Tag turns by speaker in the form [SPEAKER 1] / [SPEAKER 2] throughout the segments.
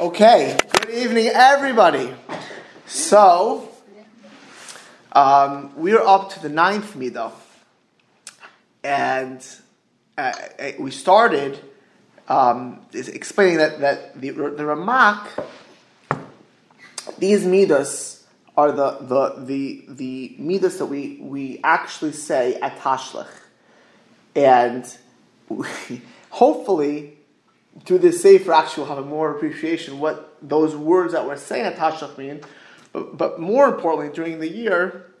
[SPEAKER 1] Okay, good evening, everybody. So, um, we're up to the ninth midah, and uh, uh, we started um, explaining that, that the, the Ramak, these midas are the, the, the, the midas that we, we actually say at Tashlech. And we, hopefully, through this Sefer, actually will have a more appreciation what those words that we're saying at Tashlech mean. But, but more importantly, during the year,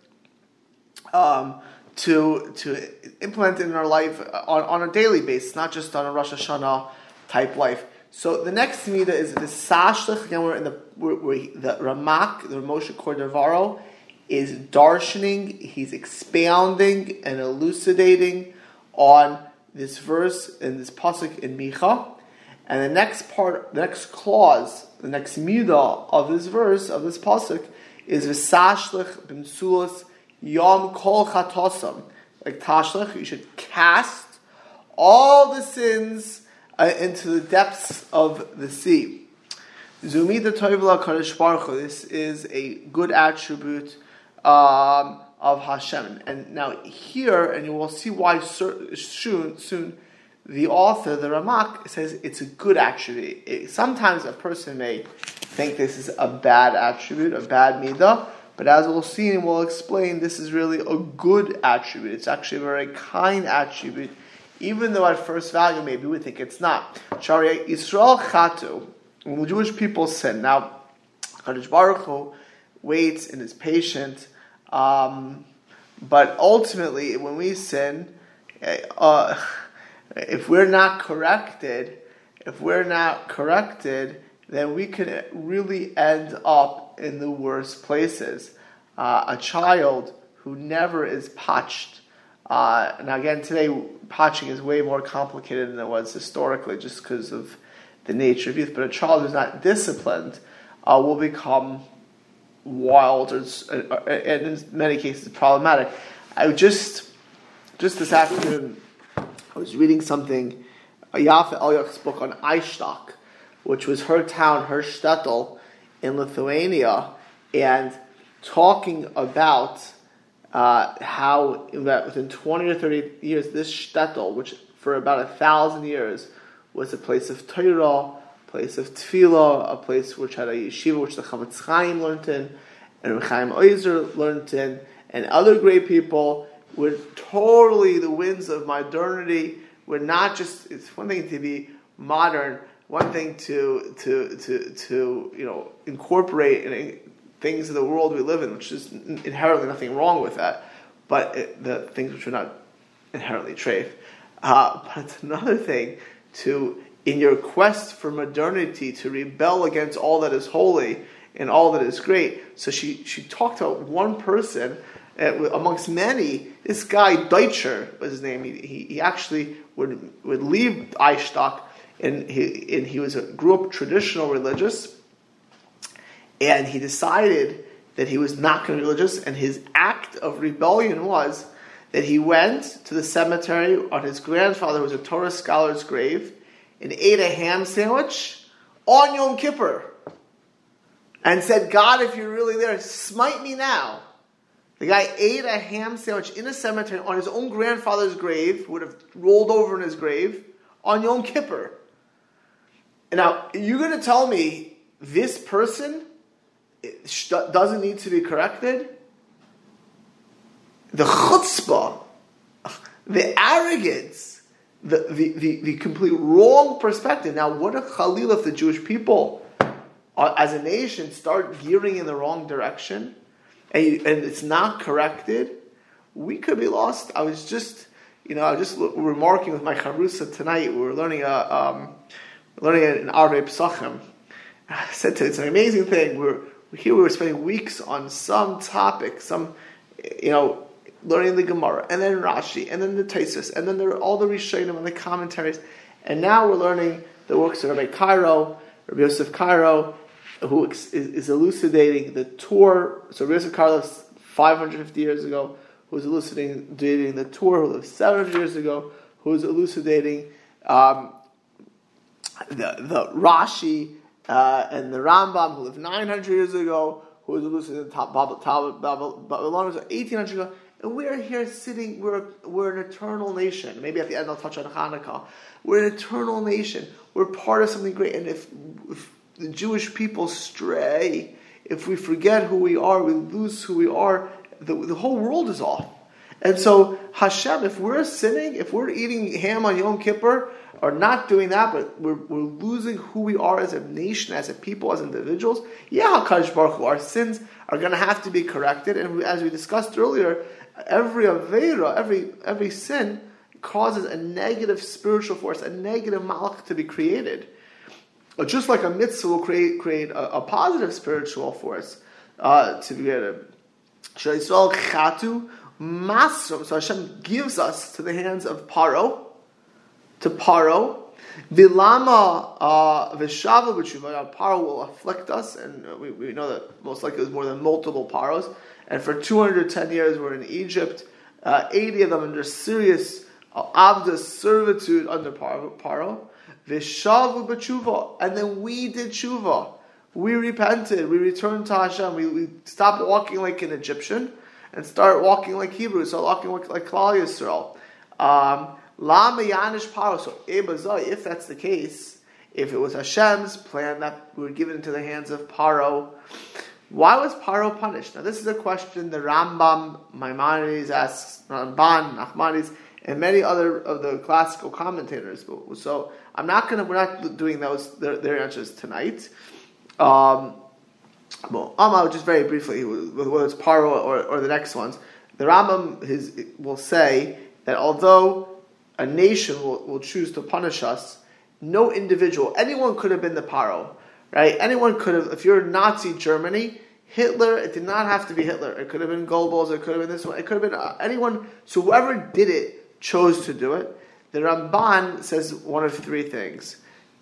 [SPEAKER 1] um, to, to implement it in our life on, on a daily basis, not just on a Rosh Hashanah type life. So the next midah is the Sashlich. Again, we're in the we're, we're, the Ramak, the Moshe Cordovero, is darshaning. He's expounding and elucidating on this verse in this pasuk in Micha. And the next part, the next clause, the next midah of this verse, of this pasuk, is v'sashlich b'msulas yom kol chatosam. Like tashlich, you should cast all the sins uh, into the depths of the sea. Zumida toivla kadosh baruch This is a good attribute um, of Hashem. And now here, and you will see why soon, soon the author, the Ramak, says it's a good attribute. It, sometimes a person may think this is a bad attribute, a bad midah, but as we'll see and we'll explain, this is really a good attribute. It's actually a very kind attribute, even though at first value maybe we think it's not. Sharia Yisrael Chatu, when the Jewish people sin. Now, Kadosh Baruch Hu waits and is patient, um, but ultimately, when we sin, uh, if we're not corrected, if we're not corrected, then we can really end up in the worst places. Uh, a child who never is patched. Uh, again, today patching is way more complicated than it was historically, just because of the nature of youth. But a child who's not disciplined uh, will become wild, or, uh, and in many cases problematic. I just just this afternoon I was reading something, Yaffa Eliach's book on Eishyshok, which was her town, her shtetl in Lithuania, and talking about uh, how within 20 or 30 years, this shtetl, which for about a thousand years was a place of Torah, place of tefillah, a place which had a yeshiva which the Chofetz Chaim learned in, and Chaim Oizer learned in, and other great people we're totally the winds of modernity. We're not just. It's one thing to be modern. One thing to to to to you know incorporate things of the world we live in, which is inherently nothing wrong with that. But it, the things which are not inherently treif. Uh, but it's another thing to, in your quest for modernity, to rebel against all that is holy and all that is great. So she, she talked about one person amongst many, this guy Deutscher was his name. He, he, he actually would would leave Eishyshok, and he and he was a, grew up traditional religious, and he decided that he was not going to be religious, and his act of rebellion was that he went to the cemetery on his grandfather, who was a Torah scholar's grave, and ate a ham sandwich on Yom Kippur, and said, "God, if you're really there, smite me now." The guy ate a ham sandwich in a cemetery on his own grandfather's grave, would have rolled over in his grave, on Yom Kippur. And now, you're going to tell me this person doesn't need to be corrected? The chutzpah, the arrogance, the, the, the, the complete wrong perspective. Now, what a chalil if the Jewish people, uh, as a nation, start gearing in the wrong direction? And, you, and it's not corrected, we could be lost. I was just, you know, I was just remarking with my charusa tonight. We were learning a, um, learning an Arvei Pesachim. I said to it's an amazing thing. We're here. We were spending weeks on some topic, some, you know, learning the Gemara, and then Rashi, and then the Taisus, and then there all the Rishonim and the commentaries, and now we're learning the works of Rabbi Karo, Rabbi Yosef Karo, who is, is elucidating the Tur. So Rizal Carlos, 550 years ago, who was elucidating the Tur, who lived 700 years ago, who was elucidating um, the, the Rashi uh, and the Rambam, who lived 900 years ago, who was elucidated in the Babylonians 1800 years ago, and we're here sitting, we're, we're an eternal nation. Maybe at the end I'll touch on Hanukkah. We're an eternal nation. We're part of something great. And if, if the Jewish people stray, if we forget who we are, we lose who we are, the, the whole world is off. And so Hashem, if we're sinning, if we're eating ham on Yom Kippur, or not doing that, but we're, we're losing who we are as a nation, as a people, as individuals, yeah, HaKadosh Baruch Hu, our sins are going to have to be corrected. And as we discussed earlier, every Avera, every, every sin causes a negative spiritual force, a negative malach to be created. But just like a mitzvah will create, create a, a positive spiritual force uh, to be created. chatu masrum. So Hashem gives us to the hands of Paro, to Paro. Vilama uh, v'shava b'tshuva. Paro will afflict us, and we, we know that most likely there's more than multiple paros. And for 210 years, we're in Egypt. Uh, 80 of them under serious uh, servitude under Paro. Vishavu b'tshuva. And then we did tshuva. We repented. We returned to Hashem. We, we stopped walking like an Egyptian and start walking like Hebrews, start walking like, like Klal Yisrael. Um, Lama Yanish Paro. So if that's the case, if it was Hashem's plan that we were given into the hands of Paro, why was Paro punished? Now, this is a question the Rambam, Maimonides asks, Ramban, Nachmanides, and many other of the classical commentators. So I'm not to. We're not doing those their, their answers tonight. Um, well, Amma, just very briefly, whether it's Paro or, or the next ones, the Rambam his, will say that although a nation will, will choose to punish us, no individual, anyone could have been the Paro, right? Anyone could have, if you're Nazi Germany, Hitler, it did not have to be Hitler. It could have been Goebbels, it could have been this one, it could have been uh, anyone. So whoever did it chose to do it. The Ramban says one of three things.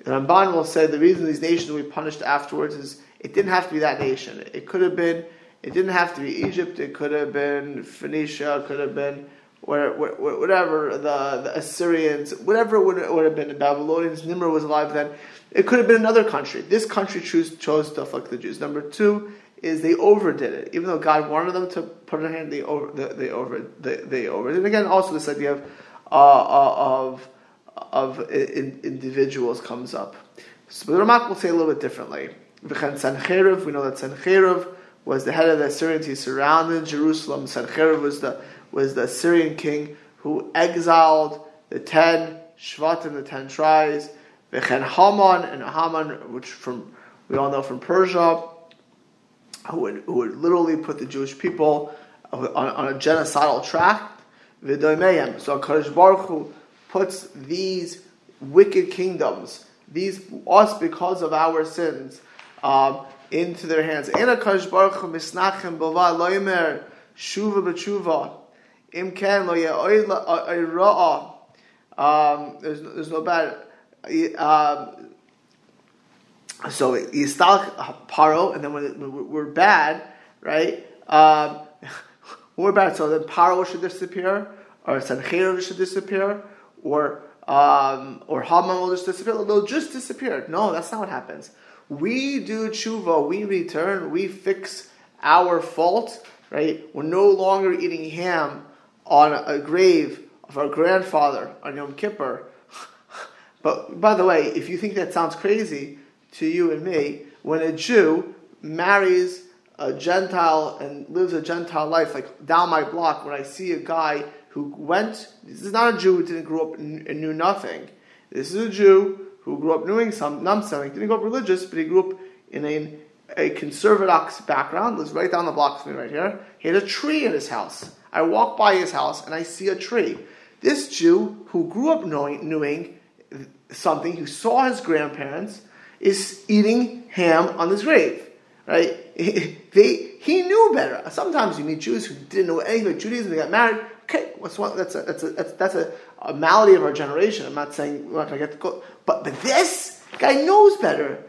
[SPEAKER 1] The Ramban will say the reason these nations will be punished afterwards is it didn't have to be that nation. It could have been, it didn't have to be Egypt, it could have been Phoenicia, it could have been whatever, the, the Assyrians, whatever it would, would have been, the Babylonians, Nimrod was alive then. It could have been another country. This country chose, chose to afflict the Jews. Number two is they overdid it. Even though God wanted them to put it in hand, they over, they, over, they, they overdid. And again, also this idea of, uh, uh of, of in, individuals comes up. So the Ramak will say a little bit differently. We know that Sancheriv was the head of the Assyrians. He surrounded Jerusalem. Sancheriv was the was the Assyrian king who exiled the ten Shvatim, the ten tribes. V'chen Haman and Haman, which from we all know from Persia, who would, who would literally put the Jewish people on, on a genocidal track. V'doimeim. So Kadosh Baruch Hu puts these wicked kingdoms, these us because of our sins, um, into their hands. Ena Kadosh Baruch Hu misnachem bova loimer shuva b'tshuva im ken lo ye'oy Um, there's, there's no bad. Um, so Yistalch Paro, and then when we're bad, right? Um, we're bad, so then Paro should disappear, or Sancheriv should disappear, or um, or Haman will just disappear. They'll just disappear. No, that's not what happens. We do tshuva, we return, we fix our fault, right? We're no longer eating ham on a grave of our grandfather on Yom Kippur. but by the way, if you think that sounds crazy to you and me, when a Jew marries a Gentile and lives a Gentile life, like down my block, when I see a guy who went, this is not a Jew who didn't grow up and knew nothing. This is a Jew who grew up knowing some, something, didn't grow up religious, but he grew up in a, a conservative background, lives right down the block from me right here. He had a tree in his house. I walk by his house and I see a tree. This Jew who grew up knowing, knowing something, who saw his grandparents, is eating ham on his grave. Right? They, he knew better. Sometimes you meet Jews who didn't know anything about Judaism, they got married. Okay, what's one, that's a, that's a, that's, that's a, a malady of our generation. I'm not saying we're not going to get the go, but but this guy knows better,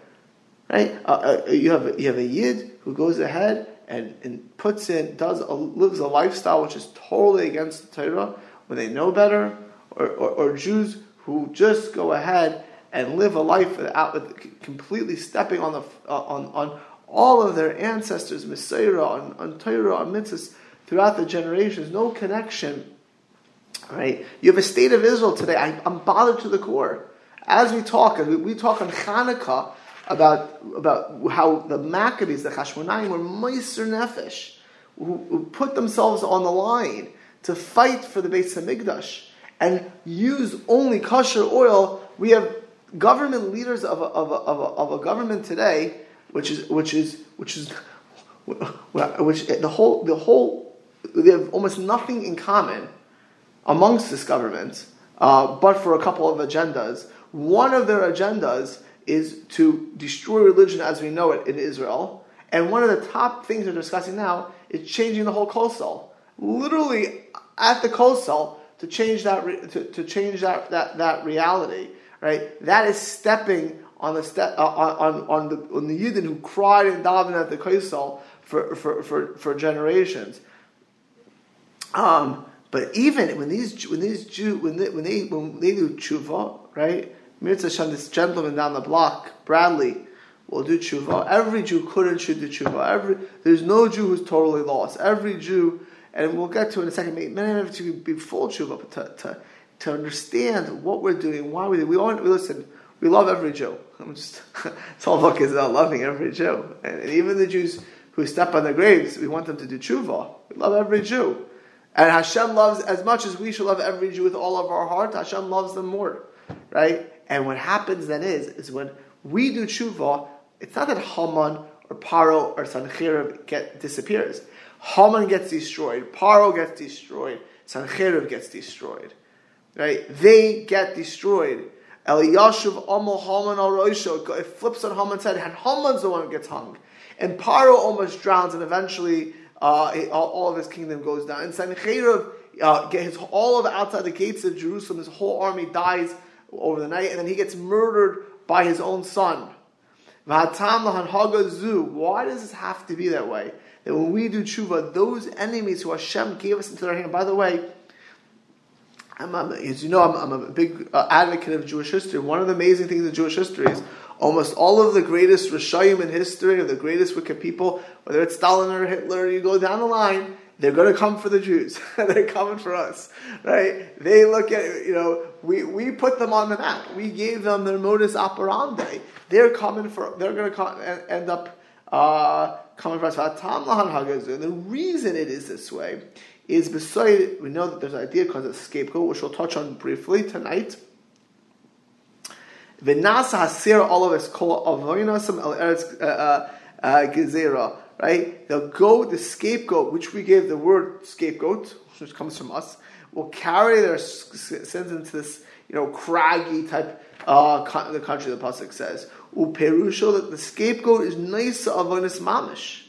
[SPEAKER 1] right? Uh, uh, you have a, you have a yid who goes ahead and, and puts in does a, lives a lifestyle which is totally against the Torah when they know better, or, or, or Jews who just go ahead and live a life without with completely stepping on the on on all of their ancestors, Messiah, on, on Torah, on mitzvahs throughout the generations, no connection. Right? You have a state of Israel today. I, am bothered to the core. As we talk, we, we talk on Hanukkah about, about how the Maccabees, the Hashmonaim, were Meiser Nefesh, who, who, put themselves on the line to fight for the Beis Hamikdash and use only kosher oil. We have government leaders of a, of a, of a, of a government today, which is which is which is which the whole the whole they have almost nothing in common amongst this government, uh, but for a couple of agendas. One of their agendas is to destroy religion as we know it in Israel. And one of the top things they're discussing now is changing the whole kosel. Literally at the kosel to change that to, to change that, that, that reality. Right? That is stepping on the step uh, on, on the on the Yidden who cried and davened at the kosel for, for, for, for generations. Um, but even when these when these Jew when they when they when they do tshuva, right? Mirza Shem, this gentleman down the block, Bradley, will do tshuva. Every Jew could and should do tshuva. Every there's no Jew who's totally lost. Every Jew, and we'll get to in a second. Many of you be full tshuva, but to, to, to understand what we're doing, why we do. We all listen. We love every Jew. I'm just it's all about is about loving every Jew, and, and, even the Jews who step on their graves, we want them to do tshuva. We love every Jew, and Hashem loves as much as we should love every Jew with all of our heart. Hashem loves them more, right? And what happens then is, is when we do tshuva, it's not that Haman or Paro or Sancheriv get disappears. Haman gets destroyed, Paro gets destroyed, Sancheriv gets destroyed. Right? They get destroyed. Eliyashuv Amol Haman al Roisho, it flips on Haman's head, and Haman's the one who gets hung. And Paro almost drowns, and eventually uh, all, of his kingdom goes down. And Sancheriv, uh, his, all of outside the gates of Jerusalem, his whole army dies over the night, and then he gets murdered by his own son. Why does this have to be that way? That when we do tshuva, those enemies who Hashem gave us into their hand, by the way, I'm, I'm, as you know, I'm, I'm a big uh, advocate of Jewish history. One of the amazing things in Jewish history is almost all of the greatest Rishayim in history, or the greatest wicked people, whether it's Stalin or Hitler, you go down the line, they're going to come for the Jews. they're coming for us, right? They look at, you know, we, we put them on the map. We gave them their modus operandi. They're coming for, they're going to end up uh, coming for us. The reason it is this way is beside, we know that there's an idea called a scapegoat, which we'll touch on briefly tonight. V'nasa hasir us kol avoinasam el eretz uh, uh, uh, gezerah right? They'll go, the scapegoat, which we gave the word scapegoat, which comes from us, will carry their sins into this, you know, craggy type, uh, the country the Pasuk says. Uperusho, that the scapegoat is nice avonis mamish.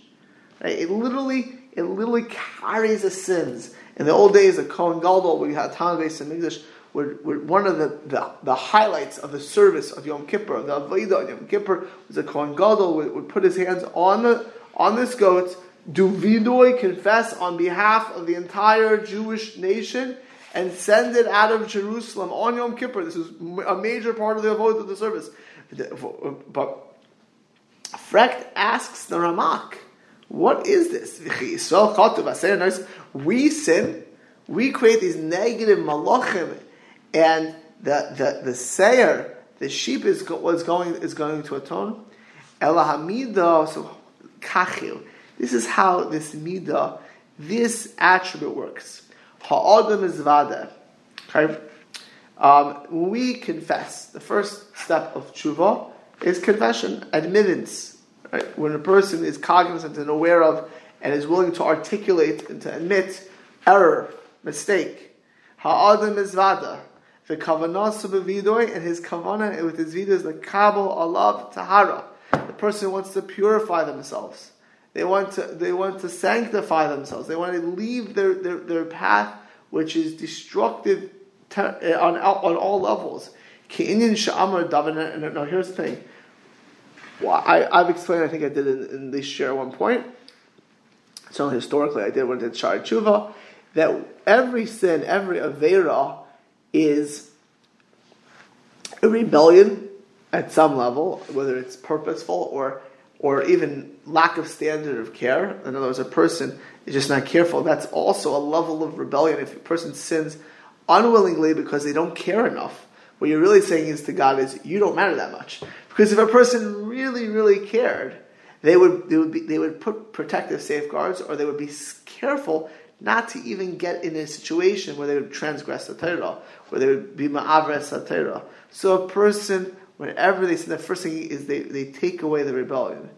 [SPEAKER 1] Right? It literally, it literally carries the sins. In the old days, the Kohen Gadol, we had Tan Beis in English, were, were one of the, the, the, highlights of the service of Yom Kippur. The Avodah of Yom Kippur was a Kohen Gadol would, would put his hands on the on this goat, do vidoy confess on behalf of the entire Jewish nation and send it out of Jerusalem on Yom Kippur. This is a major part of the avodah of the service. But Frecht asks the Ramak, what is this? We sin, we create these negative malachim, and the the the sayer, the sheep is was going is going to atone. So. This is how this midah, this attribute works. Ha'adam is vada. Okay? Um, we confess, the first step of tshuva is confession, admittance. Right? When a person is cognizant and aware of and is willing to articulate and to admit error, mistake. Ha'adam is vada. The kavanah subavidoy and his kavanah with his vidas the kabel alav tahara the person wants to purify themselves. They want to, they want to sanctify themselves. They want to leave their, their, their path, which is destructive to, eh, on, on all levels. Now, here's the thing. Well, I, have explained, I think I did in, in this share at one point. So historically, I did when I did Shaarei Tshuva, that every sin, every Avera is a rebellion at some level, whether it's purposeful or or even lack of standard of care. In other words, a person is just not careful. That's also a level of rebellion. If a person sins unwillingly because they don't care enough, what you're really saying is to God is you don't matter that much. Because if a person really, really cared, they would they would be, they would put protective safeguards, or they would be careful not to even get in a situation where they would transgress the Torah, where they would be ma'avres the Torah. So a person, whenever they sin, the first thing is they, they take away the rebellion.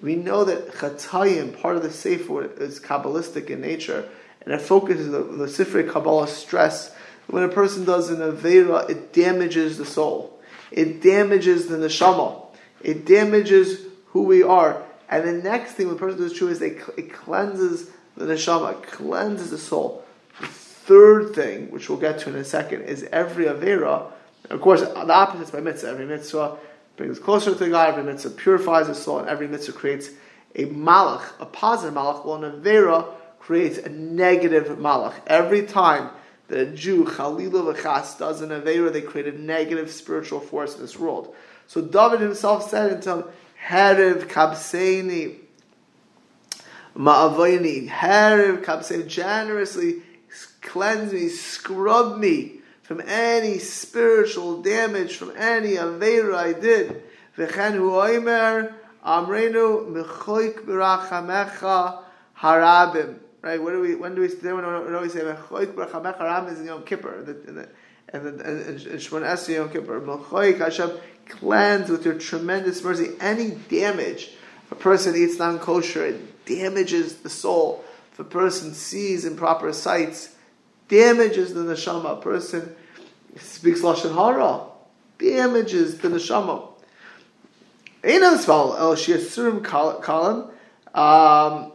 [SPEAKER 1] We know that chatayim, part of the sefer, is kabbalistic in nature, and it focuses the, the Kabbalah stress. When a person does an Avera, it damages the soul. It damages the neshama. It damages who we are. And the next thing when a person does true is they, it cleanses the neshama, cleanses the soul. The third thing, which we'll get to in a second, is every avera. Of course, the opposite is by mitzvah. Every mitzvah brings closer to God. Every mitzvah purifies the soul, and every mitzvah creates a malach, a positive malach. While an avera creates a negative malach. Every time a Jew, Chalila v'chas, does an avera, they create a negative spiritual force in this world. So David himself said unto him, Herev kabseini Ma'avoini, Hariv Kapsev, generously cleanse me, scrub me from any spiritual damage, from any Avera I did. V'chen hu oimer, Amrenu, Mechoik b'rachamecha harabim. Right? What do we, when do we, when do we say, Mechoik b'rachamecha harabim is in Yom Kippur. And the, and and Shmon Esrei Yom Kippur. Mechoik Hashem, cleanse with your tremendous mercy any damage. A person eats non-kosher, it damages the soul. If a person sees improper sights, damages the neshama. A person speaks lashon hara, damages the neshama. Einam el shiasurim kalam, um,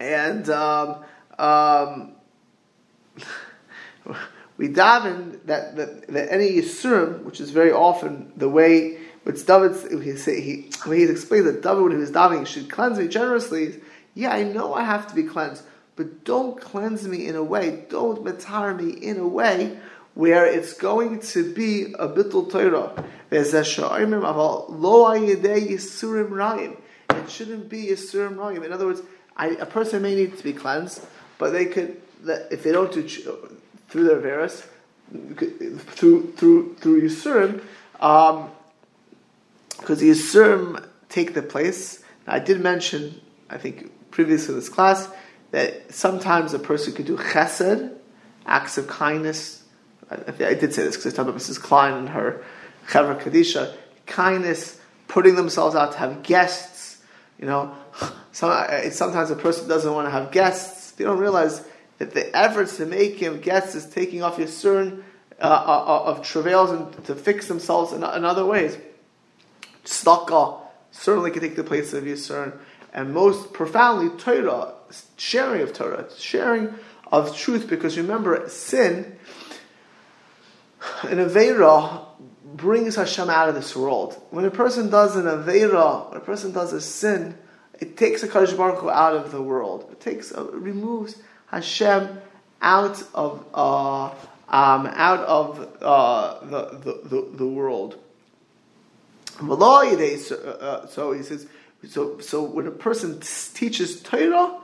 [SPEAKER 1] and um, um, we daven that, that, that any yisurim, which is very often the way which David, he say, he, when he explains that David, when he was davening, should cleanse me generously. Yeah, I know I have to be cleansed, but don't cleanse me in a way, don't matar me in a way where it's going to be a bittul Torah. It shouldn't be yisurim rayim. In other words, I, a person may need to be cleansed, but they could, if they don't do through their various, through through through yisurim, um, because the Yisurim take the place. Now, I did mention, I think, previously in this class, that sometimes a person could do chesed, acts of kindness. I, I did say this because I talked about Mrs. Klein and her Chevra Kadisha, kindness, putting themselves out to have guests. You know, sometimes a person doesn't want to have guests. They don't realize that the efforts to make him guests is taking off your uh, uh, uh, of travails and to fix themselves in, in other ways. Tzedakah certainly can take the place of Yisur, and most profoundly, Torah, sharing of Torah, sharing of truth, because remember, sin, an Aveira brings Hashem out of this world. When a person does an Aveira, when a person does a sin, it takes a Kaddish Baruch Hu out of the world. It takes, uh, removes Hashem out of, uh, um, out of uh, the, the, the, the world. Uh, so he says, so, so when a person teaches Torah,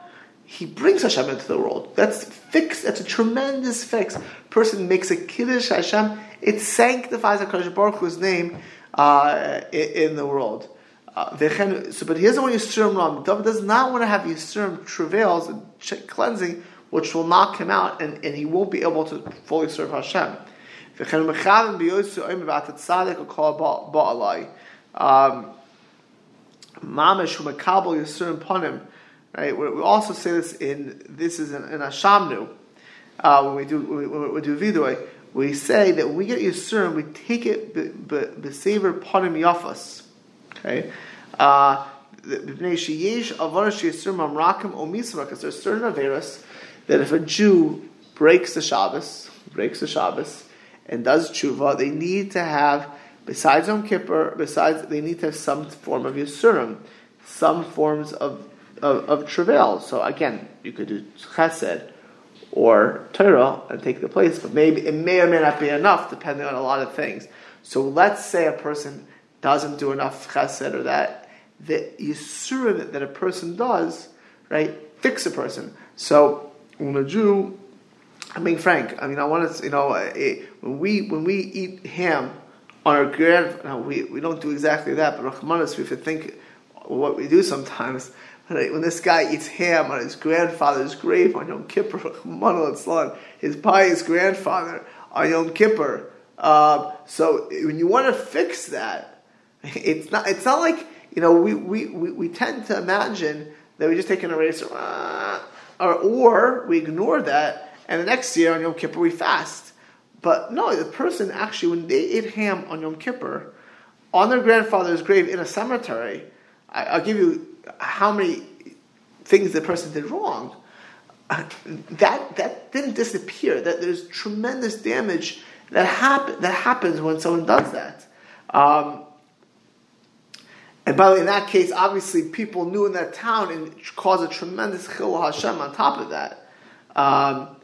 [SPEAKER 1] he brings Hashem into the world. That's fixed. That's a tremendous fix. Person makes a kiddush Hashem. It sanctifies Hakadosh Baruch Hu's name uh, in, the world. Uh, so, but he doesn't want Yisurim Ram. David does not want to have Yisurim travails and cleansing, which will knock him out, and, and he won't be able to fully serve Hashem um, mamish umakabel yisurim ponim. Right. We also say this in this is in, in Ashamnu uh, when we do when we do vidui. We say that when we get yisurim, we take it besaver ponim yafas. Okay. Uh, because there's certain averas that if a Jew breaks the Shabbos, breaks the Shabbos, and does tshuva, they need to have Besides Yom Kippur, besides they need to have some form of Yisurim, some forms of, of, of travail. So again, you could do Chesed or Torah and take the place, but maybe it may or may not be enough depending on a lot of things. So let's say a person doesn't do enough chesed or that the yisura that, that a person does, right, fix a person. So when a Jew, I'm being frank. I mean, I want to, you know, it, when we when we eat ham on our grand, we, we don't do exactly that, but Rahmanas, we have to think what we do sometimes. When this guy eats ham on his grandfather's grave on Yom Kippur, his pious grandfather on Yom Kippur. Uh, so when you want to fix that, it's not. It's not like you know we, we, we, we tend to imagine that we just take an eraser, uh, or or we ignore that, and the next year on Yom Kippur we fast. But no, the person actually when they ate ham on Yom Kippur on their grandfather's grave in a cemetery, I, will give you how many things the person did wrong. Uh, that that didn't disappear. That there's tremendous damage that happen that happens when someone does that. Um, and by the way, in that case, obviously people knew in that town and caused a tremendous chil Hashem on top of that. Um,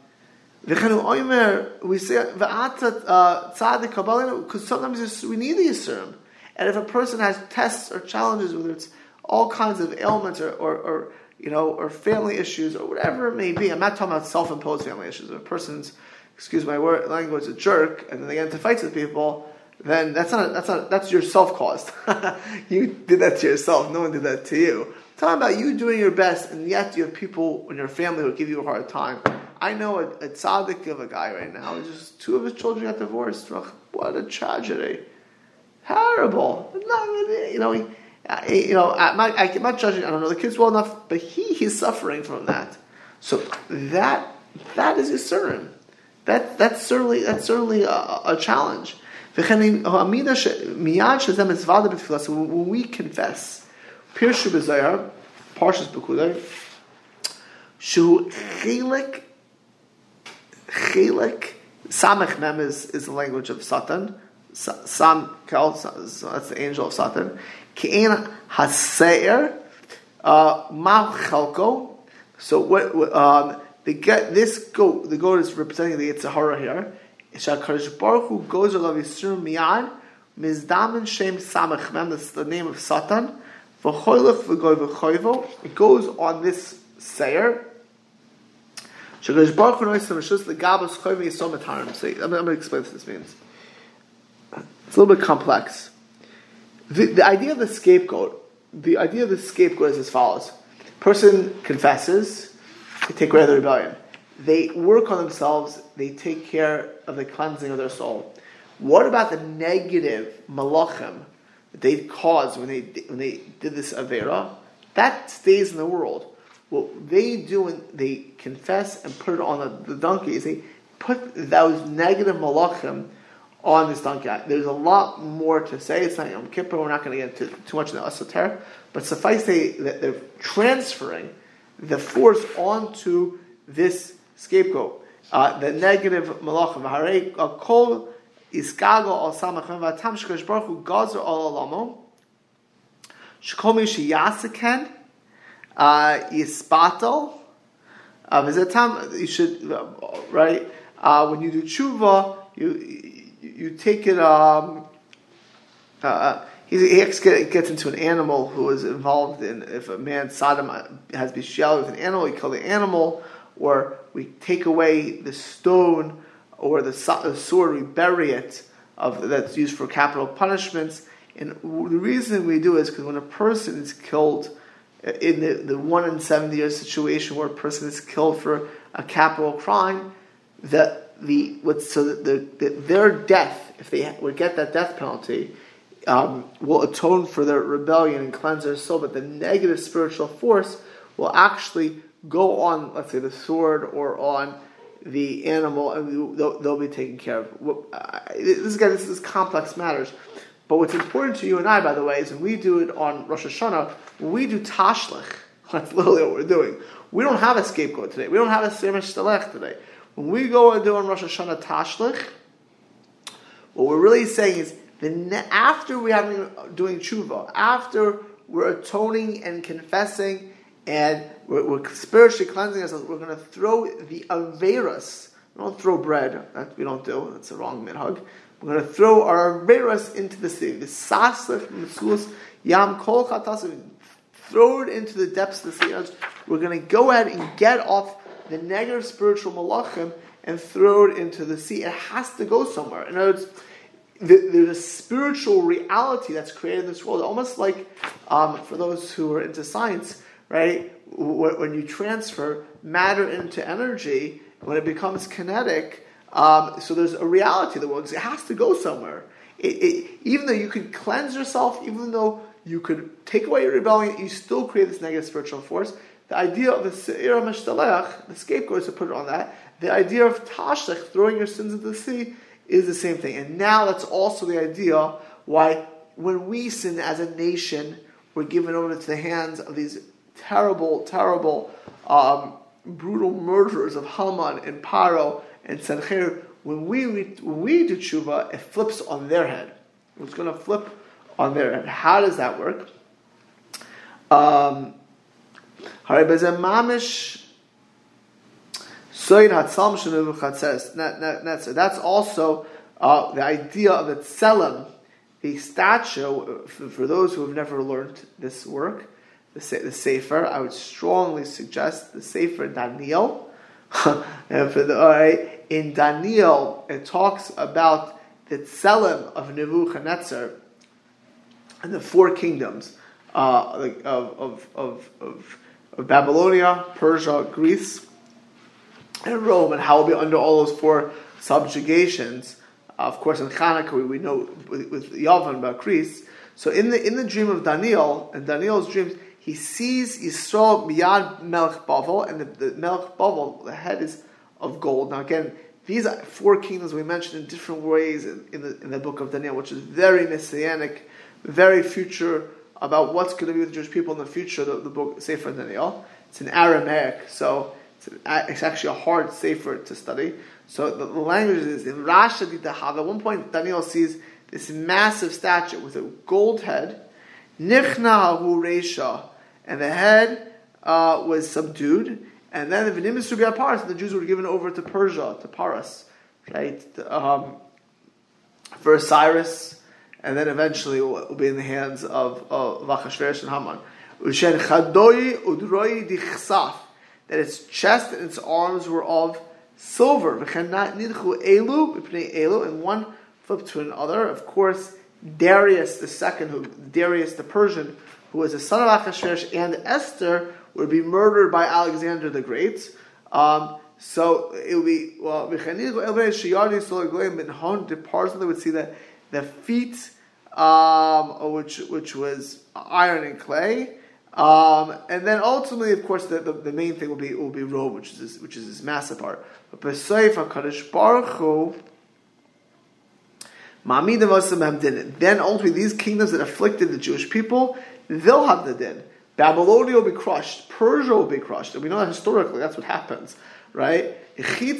[SPEAKER 1] we say because sometimes we need the yisurim, and if a person has tests or challenges, whether it's all kinds of ailments or, or, or, you know or family issues or whatever it may be, I'm not talking about self-imposed family issues. If a person's excuse my word, language, a jerk, and then they get into fights with people, then that's not that's not that's your self caused. you did that to yourself. No one did that to you. I'm talking about you doing your best, and yet you have people in your family who give you a hard time. I know a, a tzaddik of a guy right now. Just two of his children got divorced. What a tragedy! Terrible. You know, he, Uh, you know, I'm not, I'm judging. I don't know the kids well enough, but he he's suffering from that. So that that is sermon. That, that's certainly, that's certainly a, a challenge. When we confess, Pirshu B'Zayar, Parshas B'Kudai, Shu Chilik, Chilik, Samech Mem is, is the language of Satan, Sam Kel, that's the angel of Satan, Ke'en Haseir, uh, Ma Chalko, so what, um, get this goat, the goat is representing the Yetzer Hara here. Shakadosh Baruch Hu goes alav Yisur Miyad Mizdamin Shem Samach Mem. That's the name of Satan. V'choylech v'goy v'choyvo. It goes on this sayer. Shakadosh Baruch Hu knows the Gabos Choyvo Yisom Etarim. So I'm going to explain what this means. It's a little bit complex. The, the idea of the scapegoat, the idea of the scapegoat is as follows: person confesses they take away the rebellion. They work on themselves, they take care of the cleansing of their soul. What about the negative malachim that they caused when they, when they did this Avera? That stays in the world. What they do when they confess and put it on the, the donkey is they put those negative malachim on this donkey. There's a lot more to say. It's not Yom Kippur. We're not going to get into too much in the esoteric, but suffice say that they're transferring the force onto this scapegoat. Uh, the negative malachim. Harei kol iskago al samachem v'atam shkosh baruch hu gazer al alamo. Shkomi sheyasaken uh, yispatel. Uh, you should right uh, when you do tshuva, you you take it. Um, uh, uh he gets into an animal who is involved in if a man Sodom has bishal with an animal, we kill the animal, or we take away the stone or the, sword, we bury it of that's used for capital punishments. And the reason we do is because when a person is killed in the, the one in seventy year situation where a person is killed for a capital crime, that the so that the, the, their death, if they would get that death penalty, um, will atone for their rebellion and cleanse their soul, but the negative spiritual force will actually go on, let's say, the sword or on the animal, and they'll, they'll be taken care of. This again, this is complex matters. But what's important to you and I, by the way, is when we do it on Rosh Hashanah, when we do tashlich, that's literally what we're doing. We don't have a scapegoat today. We don't have a semesh stelech today. When we go and do on Rosh Hashanah tashlich, what we're really saying is the after we have doing tshuva, after we're atoning and confessing, and we're, we're spiritually cleansing ourselves, we're going to throw the averas. We don't throw bread. That we don't do. That's a wrong minhag. We're going to throw our Averas into the sea. The Saslich Mitzus Yam Kol. Throw it into the depths of the sea. We're going to go ahead and get off the negative spiritual malachim and throw it into the sea. It has to go somewhere. In other words, there's a spiritual reality that's created in this world, almost like um, for those who are into science, right? When you transfer matter into energy, when it becomes kinetic, um, so there's a reality the world. It has to go somewhere. It, it, even though you could cleanse yourself, even though you could take away your rebellion, you still create this negative spiritual force. The idea of the se'ira meshtalech, the scapegoat to put it on that. The idea of tashlech, throwing your sins into the sea, is the same thing. And now that's also the idea why when we sin as a nation, we're given over to the hands of these terrible, terrible, um, brutal murderers of Haman and Paro and Sancher. When we, when we do tshuva, it flips on their head. It's going to flip on their head. How does that work? Um, that's also uh, the idea of the tselem, the statue. For, for, those who have never learned this work, the, the Sefer, I would strongly suggest the Sefer Daniel. and for the, right, in Daniel, it talks about the tselem of Nebuchadnezzar and the four kingdoms uh, of, of, of, of, of Babylonia, Persia, Greece and Rome, and how we'll be under all those four subjugations. Uh, of course, in Hanukkah, we, we know with, with Yavan about Greece. So in the in the dream of Daniel, and Daniel's dreams, he sees Yisrael miyad Melech Bavel, and the, the Melech Bavel, the head is of gold. Now again, these four kingdoms we mentioned in different ways in, in, the, in the book of Daniel, which is very messianic, very future about what's going to be with the Jewish people in the future. The, the book Sefer Daniel, it's in Aramaic, so it's actually a hard sefer to study. So the, the language is in Rasha Ditahav. At one point, Daniel sees this massive statue with a gold head, Nichna Resha, and the head uh, was subdued. And then the Venimis Rubi Paras, the Jews were given over to Persia, to Paras, right? Um, for Cyrus, and then eventually it will be in the hands of, of Vachashverosh and Haman. Ushen Chadoi Udroi Dichsaf that its chest and its arms were of silver. We can not need Eloh and one flipped to another. Of course, Darius the second, who Darius the Persian, who was a son of Achashverosh and Esther, would be murdered by Alexander the Great. Um, so it would be well, departs, and they would see that the feet, um, which which was iron and clay, um, and then ultimately, of course, the, the, the, main thing will be will be Rome, which is this, which is this massive part. But B'Seif Hakadosh Baruch Hu, Then ultimately, these kingdoms that afflicted the Jewish people, they'll have the din. Babylonia will be crushed. Persia will be crushed. And we know that historically that's what happens, right? They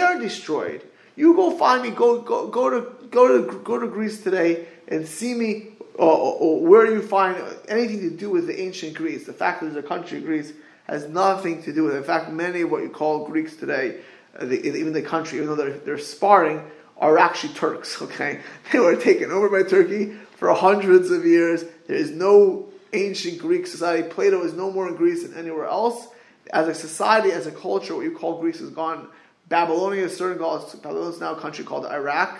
[SPEAKER 1] are destroyed. You go find me. Go go go to go to go to Greece today and see me or, or, or, where you find anything to do with the ancient Greece. The fact that there's a country, Greece, has nothing to do with it. In fact, many of what you call Greeks today, uh, the, even the country, even though they're, they're sparring, are actually Turks, okay? They were taken over by Turkey for hundreds of years. There is no ancient Greek society. Plato is no more in Greece than anywhere else. As a society, as a culture, what you call Greece is gone. Babylonia certain Babylonia is now a country called Iraq.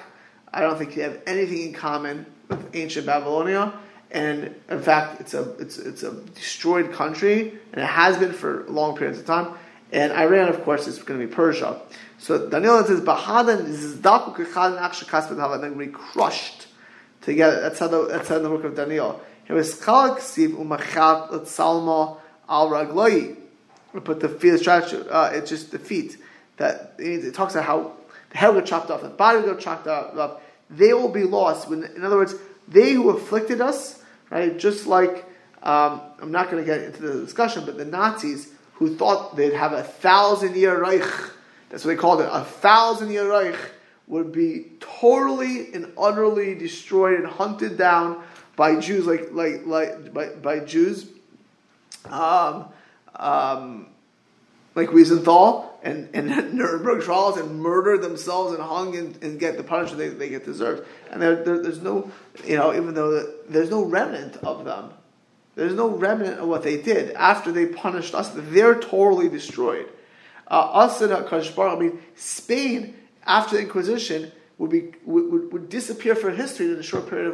[SPEAKER 1] I don't think they have anything in common with ancient Babylonia. And in fact, it's a it's it's a destroyed country, and it has been for long periods of time. And Iran, of course, is going to be Persia. So Daniel says, "Bahadan is crushed together." That's how the that's how the work of Daniel. It was salma al ragloi. Put the feet. Uh, it's just the feet that it talks about how the head get chopped off, the body get chopped off they will be lost. When, in other words, they who afflicted us, right? Just like um, I'm not going to get into the discussion, but the Nazis who thought they'd have a thousand year Reich, that's what they called it, a thousand year Reich, would be totally and utterly destroyed and hunted down by Jews, like like like by, by Jews, um, um, like Wiesenthal and, and Nuremberg trials and murder themselves and hung and, and get the punishment they, they get deserved. And there, there, there's no, you know, even though there's no remnant of them. There's no remnant of what they did after they punished us. They're totally destroyed. Uh, us and I mean, Spain after the Inquisition would be would, would, disappear from history in a short period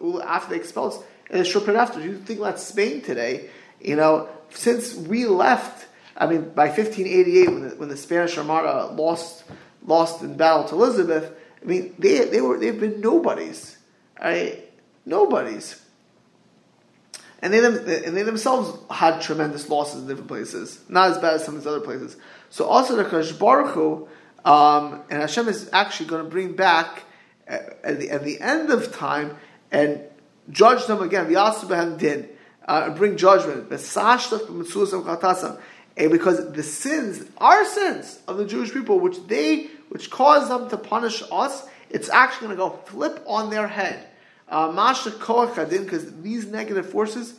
[SPEAKER 1] of after they expelled us. In a short period after, you think about Spain today. You know, since we left I mean, by 1588, when the, when the Spanish Armada lost lost in battle to Elizabeth, I mean, they they were they've been nobodies, right? Nobodies, and they and they themselves had tremendous losses in different places, not as bad as some of these other places. So also the Kadosh Baruch Hu, um, and Hashem is actually going to bring back at, at, the, at the end of time and judge them again. V'yasu din. Uh, bring judgment because the sins, our sins of the Jewish people, which they, which cause them to punish us, it's actually going to go flip on their head. Uh, Masha because these negative forces,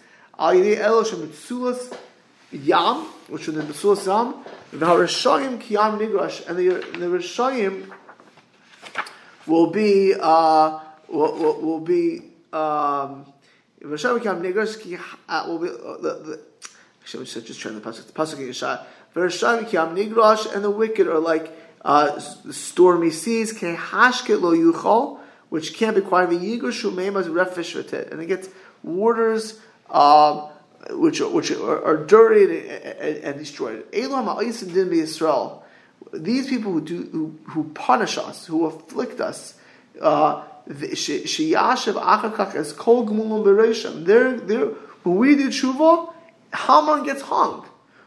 [SPEAKER 1] yam, which are the Metzulas Yam, the Harashayim Kiyam Nigrash, and the, the Rashayim will be, uh, will, will, will be, um, uh, will be, uh, the, the should just turn the pasuk. The pasuk in Yeshaya. Veresham kiam nigrosh, and the wicked are like uh, stormy seas. Kehashket lo yuchol, which can't be quiet. V'yigoshu meimas refesh and it gets waters. Um, which which are, are dirty and, and, and destroyed. Elam ha'osim din Israel. These people who do who, who, punish us, who afflict us, uh, sheyashav achakach as kol gmulim bereshim. They're they're when we do tshuva, Haman gets hung.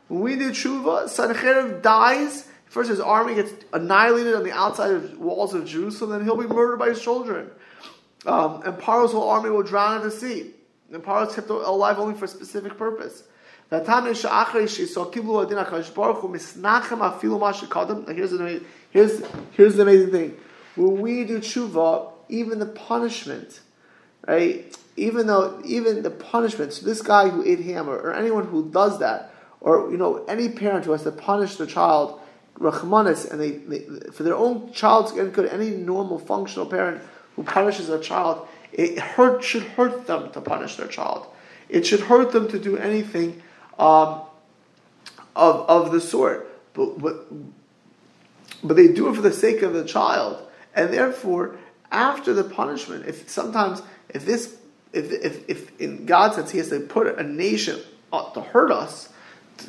[SPEAKER 1] When we do tshuva, Sancheriv dies. First, his army gets annihilated on the outside of walls of Jerusalem, then he'll be murdered by his children. Um, and Paro's whole army will drown in the sea. And Paro is kept alive only for a specific purpose. Here's the, here's, here's the amazing thing. When we do tshuva, even the punishment, right? Even though even the punishment, so this guy who ate ham, or, or, anyone who does that, or you know any parent who has to punish their child, rachmanis, and they, they, for their own child's good, any normal functional parent who punishes their child, it hurt should hurt them to punish their child. It should hurt them to do anything um, of of the sort, but, but but they do it for the sake of the child, and therefore after the punishment, if sometimes if this if, if, if in God sense He has to put a nation uh, to hurt us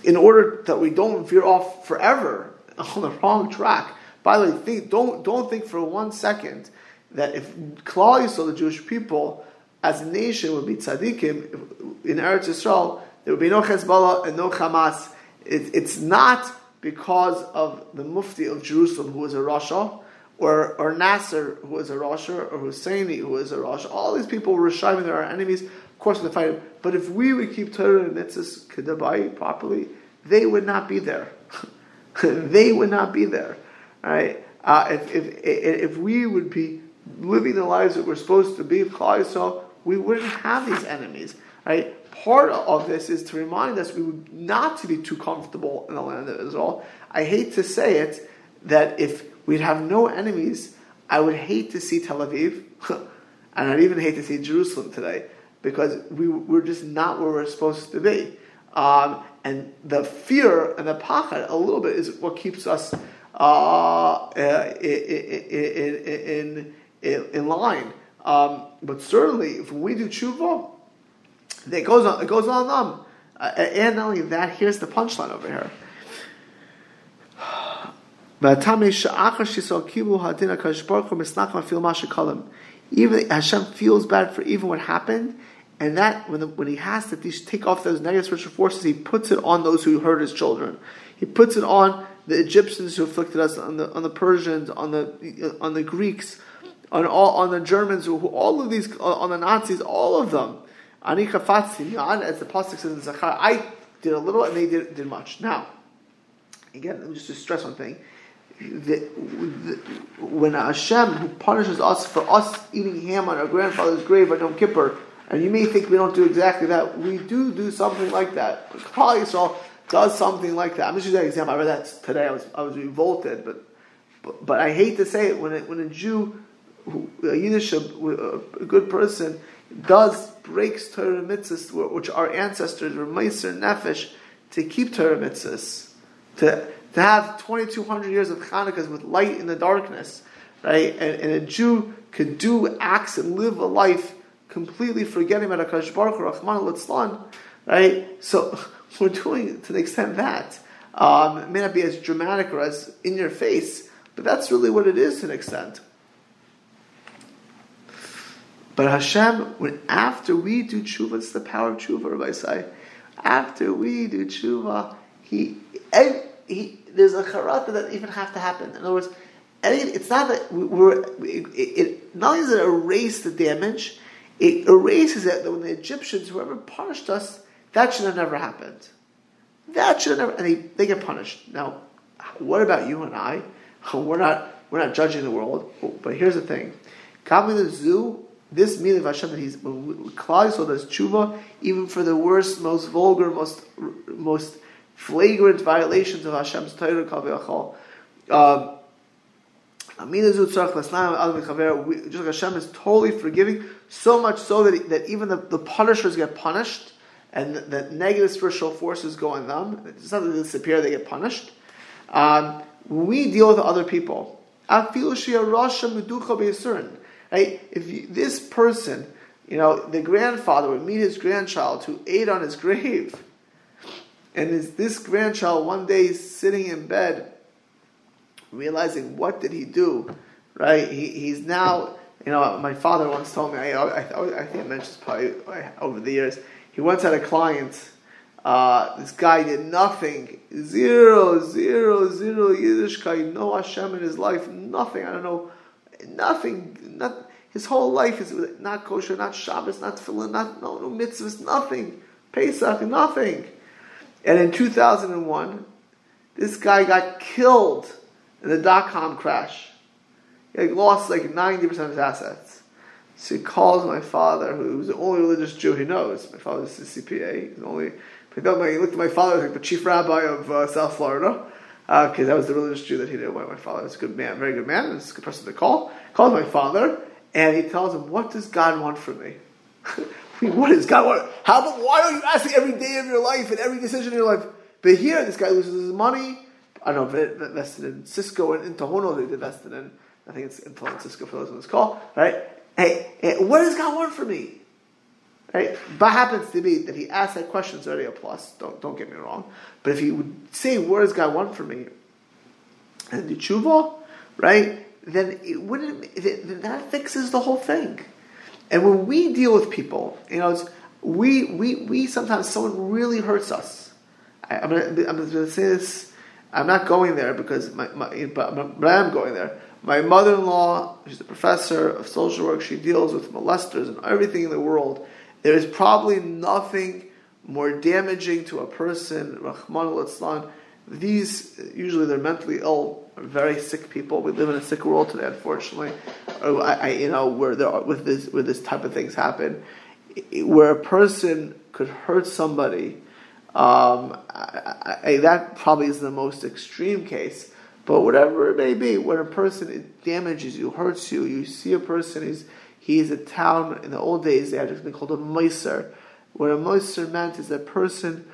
[SPEAKER 1] in order that we don't veer off forever on the wrong track. By the way, think, don't don't think for one second that if Klal Yisrael, the Jewish people, as a nation would be tzaddikim in Eretz Yisrael, there would be no Hezbollah and no Hamas. It, it's not because of the Mufti of Jerusalem who is a Rasha, or, or Nasser, who is a Rasha, or Husseini, who is a Rasha. All these people were Rishayim, they're our enemies. Of course, they fight. But if we would keep Torah and Mitzvahs Kedabai properly, they would not be there. they would not be there. Right? Uh, if, if, if we would be living the lives that we're supposed to be, so we wouldn't have these enemies. Right? Part of this is to remind us we would not to be too comfortable in the land of Israel. I hate to say it that if we'd have no enemies. I would hate to see Tel Aviv, and I'd even hate to see Jerusalem today because we, we're just not where we're supposed to be. Um, and the fear and the pachad, a little bit, is what keeps us uh, in, in, in, in, line. Um, but certainly, if we do tshuva, it goes on. It goes on them. Uh, and not only that, here's the punchline over here. Even Hashem feels bad for even what happened, and that when, the, when he has to take off those negative spiritual forces, he puts it on those who hurt his children. He puts it on the Egyptians who afflicted us, on the on the Persians, on the on the Greeks, on all on the Germans, who, all of these uh, on the Nazis, all of them. As the pasuk says in Zachar, I did a little and they did, did much. Now, again, let me just stress one thing the, the, when Hashem, who punishes us for us eating ham on our grandfather's grave on Yom Kippur, and you may think we don't do exactly that, we do do something like that. Klal Yisrael, does something like that. I'm just using an example. I read that today. I was I was revolted, but but, but I hate to say it when it, when a Jew, who, a Yiddish, a, a good person, does breaks Torah mitzvahs, which our ancestors were Meiser Nefesh to keep Torah mitzvahs, to to have 2,200 years of Hanukkahs with light in the darkness, right? And, and a Jew could do acts and live a life completely forgetting about Akash Baruch Rahman al right? So we're doing to the extent that um, it may not be as dramatic or as in your face, but that's really what it is to an extent. But Hashem, when after we do tshuva, it's the power of tshuva, Rabbi say. After we do tshuva, he, he there's a charata that even have to happen. In other words, it's not that we're it, it, not only does it erase the damage, it erases it that when the Egyptians, whoever punished us, that should have never happened. That should have never, and they, they get punished. Now, what about you and I? We're not we're not judging the world, but here's the thing: coming to the zoo, this meaning of Hashem that He's Klal so does tshuva even for the worst, most vulgar, most most flagrant violations of Hashem's Torah Kaviyachol. Um, just like Hashem is totally forgiving, so much so that, that even the, the punishers get punished, and that negative spiritual forces go on them. It's not that they disappear; they get punished. Um, we deal with other people. Right? If you, this person, you know, the grandfather would meet his grandchild who ate on his grave, and is this grandchild one day sitting in bed, realizing what did he do, right? He, he's now, you know, my father once told me, I, I, I think I mentioned probably over the years. He once had a client uh, this guy did nothing, zero, zero, zero Yiddishkeit, no Hashem in his life, nothing. I don't know, nothing. Not, his whole life is not kosher, not Shabbos, not tefillin, not no, no mitzvahs, nothing. Pesach, nothing. And in 2001, this guy got killed in the dot com crash. He lost like 90% of his assets. So he calls my father, who's the only religious Jew he knows. My father's a CPA. He's the only he looked at my father, like the chief rabbi of uh, South Florida, because uh, that was the religious Jew that he knew. My father was a good man, very good man, and a good person to call. He Calls my father, and he tells him, "What does God want from me?" what does God want? How? Why are you asking every day of your life and every decision in your life? But here, this guy loses his money. I don't know, invested in Cisco and in Tohono, they invested in. I think it's and Cisco for those on this call, right? Hey, hey, what does God want from me? Right? But happens to be that he asked that question is already a plus. Don't don't get me wrong. But if he would say, "What does God want from me?" and the tshuva, right? Then it wouldn't. Then that fixes the whole thing. And when we deal with people, you know, we we we sometimes someone really hurts us. I, am I'm gonna say this. I'm not going there because my, my but, but I am going there. My mother-in-law, she's a professor of social work. She deals with molesters and everything in the world there is probably nothing more damaging to a person, Rahman al These, usually they're mentally ill, very sick people. We live in a sick world today, unfortunately. Oh, I, I, you know, where there are, with this, where this type of things happen, where a person could hurt somebody, um, I, that probably is the most extreme case. But whatever it may be, when a person damages you, hurts you, you see a person is he is a town, in the old days they had something called a Moiser. What a Moiser meant is a person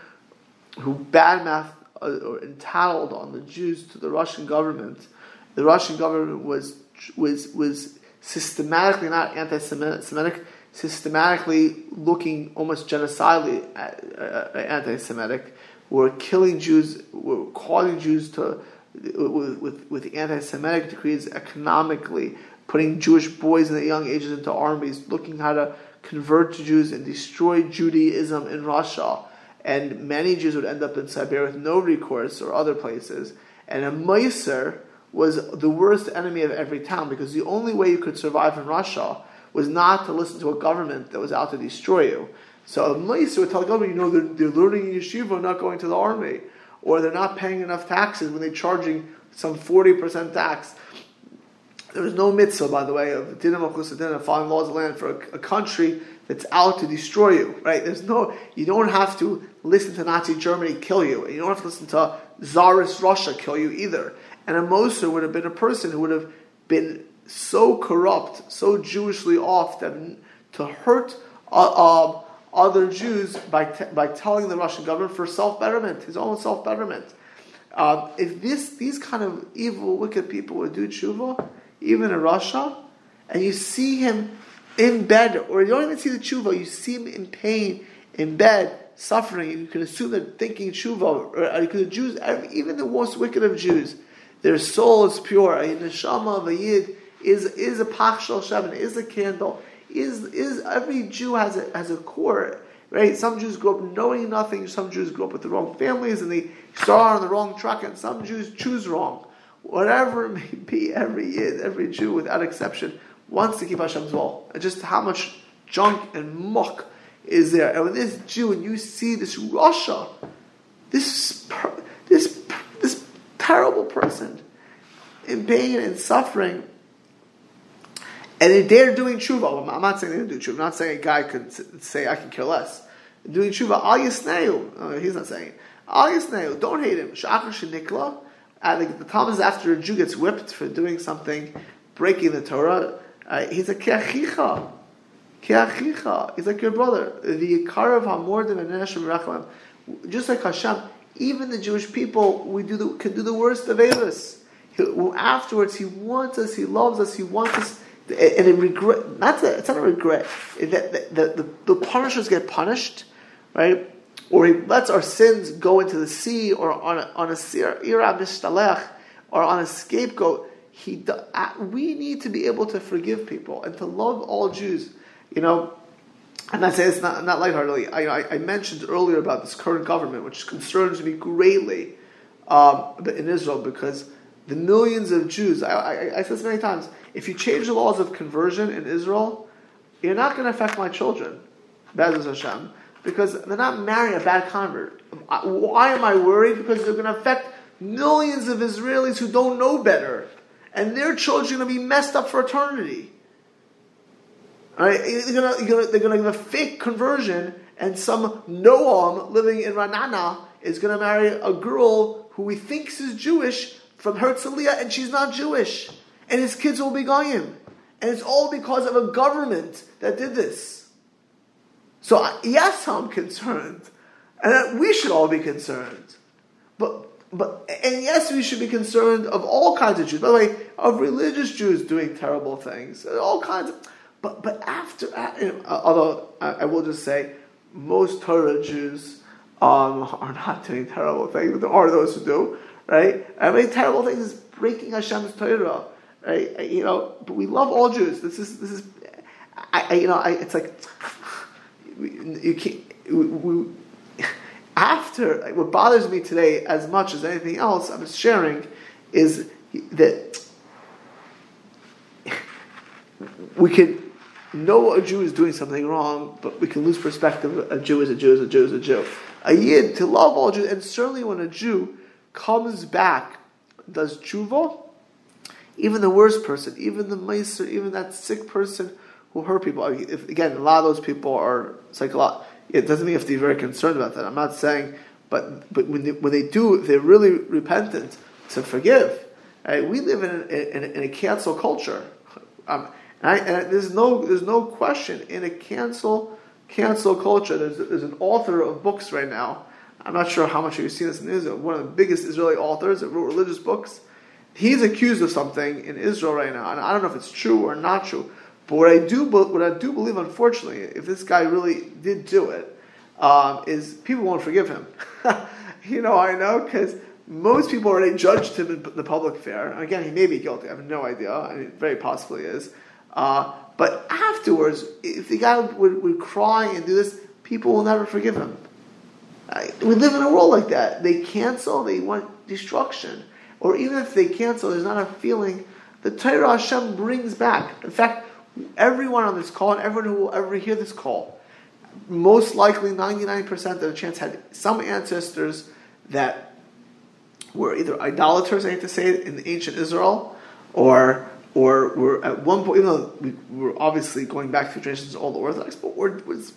[SPEAKER 1] who badmouthed or entitled on the Jews to the Russian government. The Russian government was was was systematically not anti-Semitic, systematically looking almost genocidally uh, anti-Semitic. Were killing Jews, were calling Jews to with, with, with anti-Semitic decrees economically, putting Jewish boys in the young ages into armies, looking how to convert to Jews and destroy Judaism in Russia. And many Jews would end up in Siberia with no recourse or other places. And a Meiser was the worst enemy of every town because the only way you could survive in Russia was not to listen to a government that was out to destroy you. So a Meiser would tell the government, you know, they're, they're learning in yeshiva, not going to the army. Or they're not paying enough taxes when they're charging some 40% tax there was no mitzvah, by the way, of dinam of following laws of land for a, a, country that's out to destroy you, right? There's no, you don't have to listen to Nazi Germany kill you, and you don't have to listen to Tsarist Russia kill you either. And a Moser would have been a person who would have been so corrupt, so Jewishly off that to hurt uh, uh, other Jews by, t- by telling the Russian government for self betterment, his own self betterment. Uh, if this, these kind of evil, wicked people would do tshuva, even in Russia, and you see him in bed, or you don't even see the tshuva, you see him in pain, in bed, suffering, you can assume they're thinking tshuva, or uh, because the Jews, even the most wicked of Jews, their soul is pure. A neshama of a yid is, is a pachshel shemen, is a candle, is, is every Jew has a, has a core, right? Some Jews grow up knowing nothing, some Jews grow up with the wrong families and they start on the wrong track, and some Jews choose wrong. Whatever it may be, every yid, every Jew without exception wants to keep Hashem's law. And just how much junk and muck is there. And when this Jew, and you see this Russia, this, this, this terrible person in pain and suffering, and they're doing tshuva. I'm not saying they don't do tshuva. I'm not saying a guy could say, I can care less. Doing tshuva, al. Oh, uh, he's not saying yisneu. Don't hate him. Shachar shenikla. And the Talmud is after a Jew gets whipped for doing something, breaking the Torah, uh, he's a keachicha. Keachicha. He's like your brother. The Ikar of Hamordim and Rachlam. Just like Hashem, even the Jewish people, we do the, can do the worst of Avis. Afterwards, he wants us, he loves us, he wants us and it regret. Not that it's not a regret. That the, the, the, punishers get punished, right? Or he lets our sins go into the sea, or on a, on a ira mistalech, or on a scapegoat. He, we need to be able to forgive people and to love all Jews. You know, and I say it's not not lightheartedly. I, I, I mentioned earlier about this current government, which concerns me greatly um, in Israel because the millions of Jews. I, I, I said this many times if you change the laws of conversion in Israel, you're not going to affect my children, Bezos Hashem, because they're not marrying a bad convert. Why am I worried? Because they're going to affect millions of Israelis who don't know better, and their children are going to be messed up for eternity. Right? They're going to, they're going to give a fake conversion, and some Noam living in Ra'anana is going to marry a girl who he thinks is Jewish from Herzliya, and she's not Jewish and his kids will be goyim. And it's all because of a government that did this. So yes, I'm concerned, and we should all be concerned. But but and yes, we should be concerned of all kinds of Jews. By the way, of religious Jews doing terrible things, all kinds. Of, but but after, uh, although I, will just say, most Torah Jews um, are not doing terrible things, but there are those who do. Right? I mean, terrible things is breaking Hashem's Torah. Right? You know, but we love all Jews. This is this is, I, I you know, I, it's like you can't. We, we, after what bothers me today as much as anything else I'm sharing is that we can know a Jew is doing something wrong, but we can lose perspective. A Jew is a Jew is a Jew is a Jew. A Yid to love all Jews, and certainly when a Jew comes back, does tshuva, even the worst person, even the miser, even that sick person who hurt people. I mean, if, again, a lot of those people are psychological. It doesn't mean you have to be very concerned about that. I'm not saying, but but when they, when they do, they're really repentant, to forgive. Right? We live in a, in, a, in a cancel culture, um, and, I, and, there's no there's no question in a cancel cancel culture. There's there's an author of books right now. I'm not sure how much you've seen this in Israel. One of the biggest Israeli authors that wrote religious books he's accused of something in Israel right now, and I don't know if it's true or not true. But what I do, what I do believe, unfortunately, if this guy really did do it, um, is people won't forgive him. you know, I know because most people already judged him in the public fair. Again, he may be guilty. I have no idea. I mean, very possibly is. Uh, but afterwards, if the guy would, would cry and do this, people will never forgive him. Uh, we live in a world like that. They cancel. They want destruction or even if they cancel, there's not a feeling. The Torah Hashem brings back. In fact, everyone on this call and everyone who will ever hear this call, most likely 99% of the chance had some ancestors that were either idolaters, I hate to say it, in ancient Israel, or or we're at one point, even though we, we're obviously going back through traditions all the Orthodox, but we're, was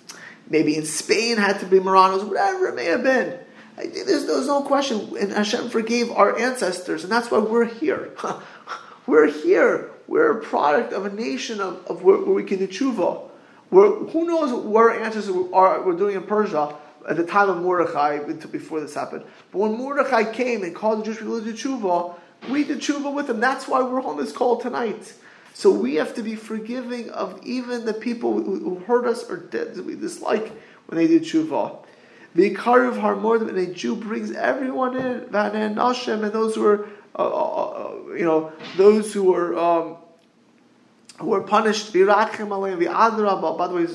[SPEAKER 1] maybe in Spain had to be Marranos, whatever it may have been. There's, there's no question, and Hashem forgave our ancestors, and that's why we're here. we're here. We're a product of a nation of, of where, where we can do tshuva. We're, who knows what our ancestors are, were doing in Persia at the time of Mordechai, before this happened. But when Mordechai came and called the Jewish people to do tshuva, we did tshuva with him. That's why we're on this call tonight. So we have to be forgiving of even the people who, hurt us or did we dislike when they did tshuva. The Karuv Harmordim, and a Jew brings everyone in, Van Hashem, and those who are, uh, uh, uh, you know, those who are um, who are punished. By the way,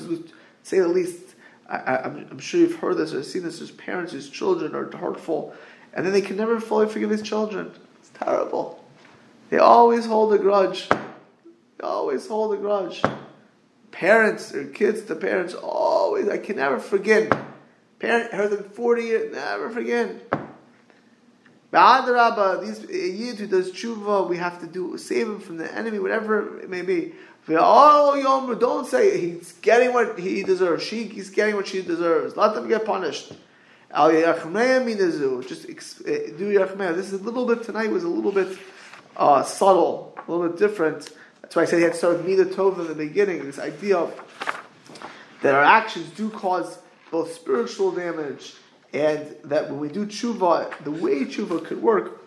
[SPEAKER 1] say the least. I, am sure you've heard this or seen this. There's parents whose children are hurtful, and then they can never fully forgive his children. It's terrible. They always hold a grudge. They always hold a grudge. Parents, their kids, the parents, always. I can never forget. Parent heard them forty years, never forget. Ba'adarabba, these yid who does tshuva, we have to do save him from the enemy, whatever it may be. Oh, don't say he's getting what he deserves. She, he's getting what she deserves. Let them get punished. Al just eh, do yachmeya. This is a little bit tonight was a little bit uh, subtle, a little bit different. That's why I said he had to start with Mida Tov in the beginning. This idea of that our actions do cause both spiritual damage and that when we do tshuva, the way tshuva could work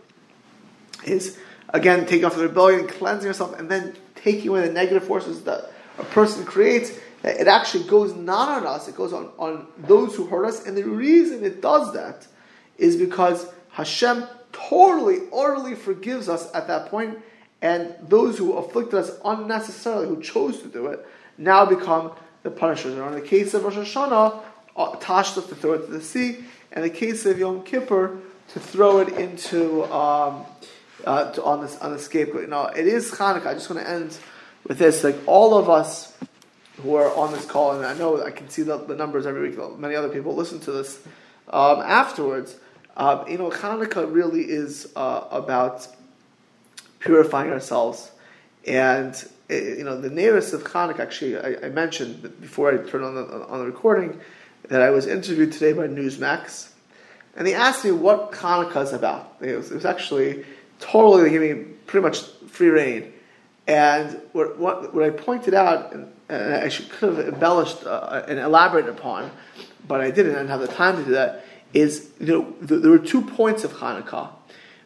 [SPEAKER 1] is again taking off the rebellion, cleansing yourself, and then taking away the negative forces that a person creates. It actually goes not on us; it goes on, on those who hurt us. And the reason it does that is because Hashem totally, utterly forgives us at that point, and those who afflicted us unnecessarily, who chose to do it, now become the punishers. And in the case of Rosh Hashanah, Tashlich to throw it to the sea, and the case of Yom Kippur to throw it into um, uh, to, on this on the scapegoat. Now it is Hanukkah. I just want to end with this. Like all of us who are on this call, and I know I can see the, the numbers every week. Many other people listen to this um, afterwards. Um, you know, Hanukkah really is uh, about purifying ourselves, and uh, you know the nearest of Hanukkah. Actually, I, I mentioned before I turned on the on the recording that I was interviewed today by Newsmax, and they asked me what Hanukkah is about. It was, it was actually totally giving me pretty much free reign. And what, what, what I pointed out, and, and I should, could have embellished uh, and elaborated upon, but I didn't, I didn't have the time to do that, is you know, there were two points of Hanukkah.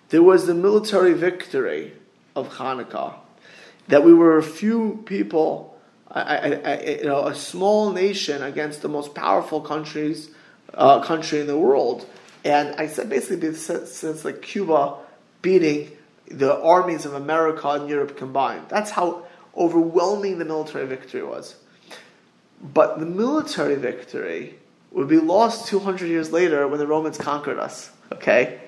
[SPEAKER 1] There was the military victory of Hanukkah, that we were a few people, I, I, you know, a small nation against the most powerful countries, uh, country in the world. And I said basically since, since like Cuba beating the armies of America and Europe combined. That's how overwhelming the military victory was. But the military victory would be lost 200 years later when the Romans conquered us. Okay?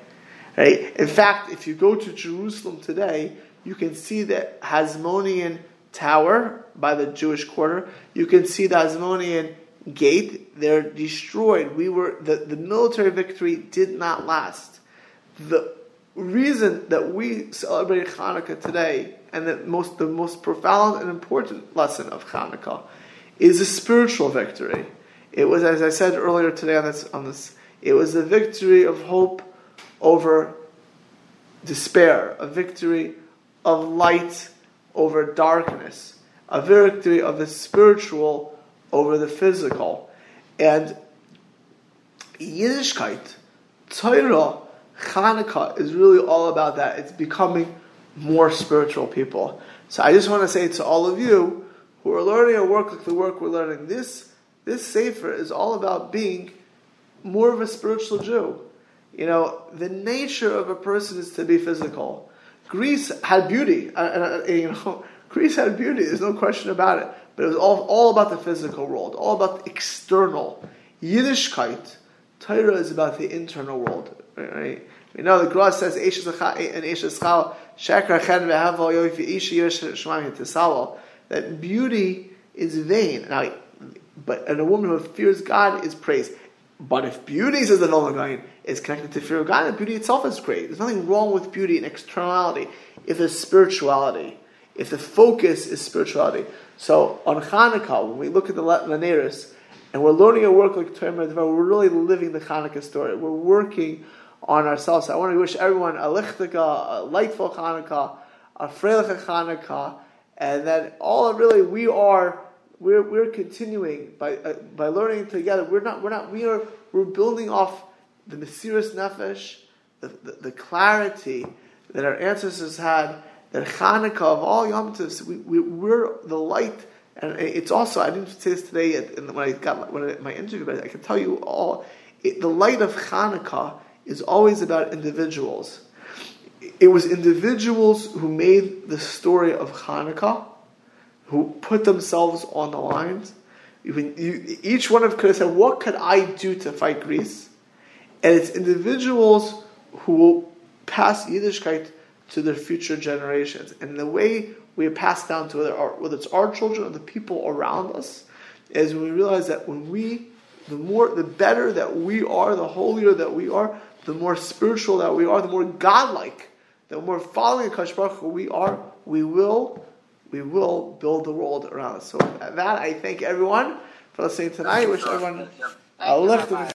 [SPEAKER 1] Right? In fact, if you go to Jerusalem today, you can see the Hasmonean Tower by the Jewish quarter. You can see the Hasmonean Gate. They're destroyed. We were the, the military victory did not last. The reason that we celebrate Hanukkah today, and the most, the most profound and important lesson of Hanukkah, is a spiritual victory. It was, as I said earlier today on this, on this it was a victory of hope over despair, a victory of light over darkness, a victory of the spiritual over the physical. And Yiddishkeit, Torah, Hanukkah is really all about that. It's becoming more spiritual people. So I just want to say to all of you who are learning or work like the work we're learning, this this sefer is all about being more of a spiritual Jew. You know, the nature of a person is to be physical. Greece had beauty. Uh, uh, you know, Greece had beauty. There's no question about it. But it was all, all about the physical world, all about the external. Yiddishkeit, Torah is about the internal world. Right? We know the Gra says and Chal Shekar Chen that beauty is vain. Now, but and a woman who fears God is praised. But if beauty, says the Nolan is connected to fear of God, then beauty itself is great. There's nothing wrong with beauty and externality if there's spirituality. if the focus is spirituality. So on Hanukkah, when we look at the Laneris, and we're learning a work like Torah we're really living the Hanukkah story. We're working on ourselves. So I want to wish everyone a lichtika, a lightful Hanukkah, a freilich Hanukkah, and that all really we are we're, we're continuing by uh, by learning together. We're not we're not we are we're building off the Mesiris Nefesh, the, the, the clarity that our ancestors had. That Hanukkah of all Yom Tovs, we, we, we're the light and it's also, I didn't say this today when I got when I, my interview, but I can tell you all, it, the light of Hanukkah is always about individuals. It was individuals who made the story of Hanukkah, who put themselves on the lines. You, each one of them could have said, "What could I do to fight Greece?" And it's individuals who will pass Yiddishkeit to their future generations. And the way we pass down to whether, our, whether it's our children or the people around us, is when we realize that when we, the more, the better that we are, the holier that we are, the more spiritual that we are, the more godlike, the more following Akash we are, we will, we will build the world around us. So that I thank everyone for listening tonight. I wish everyone a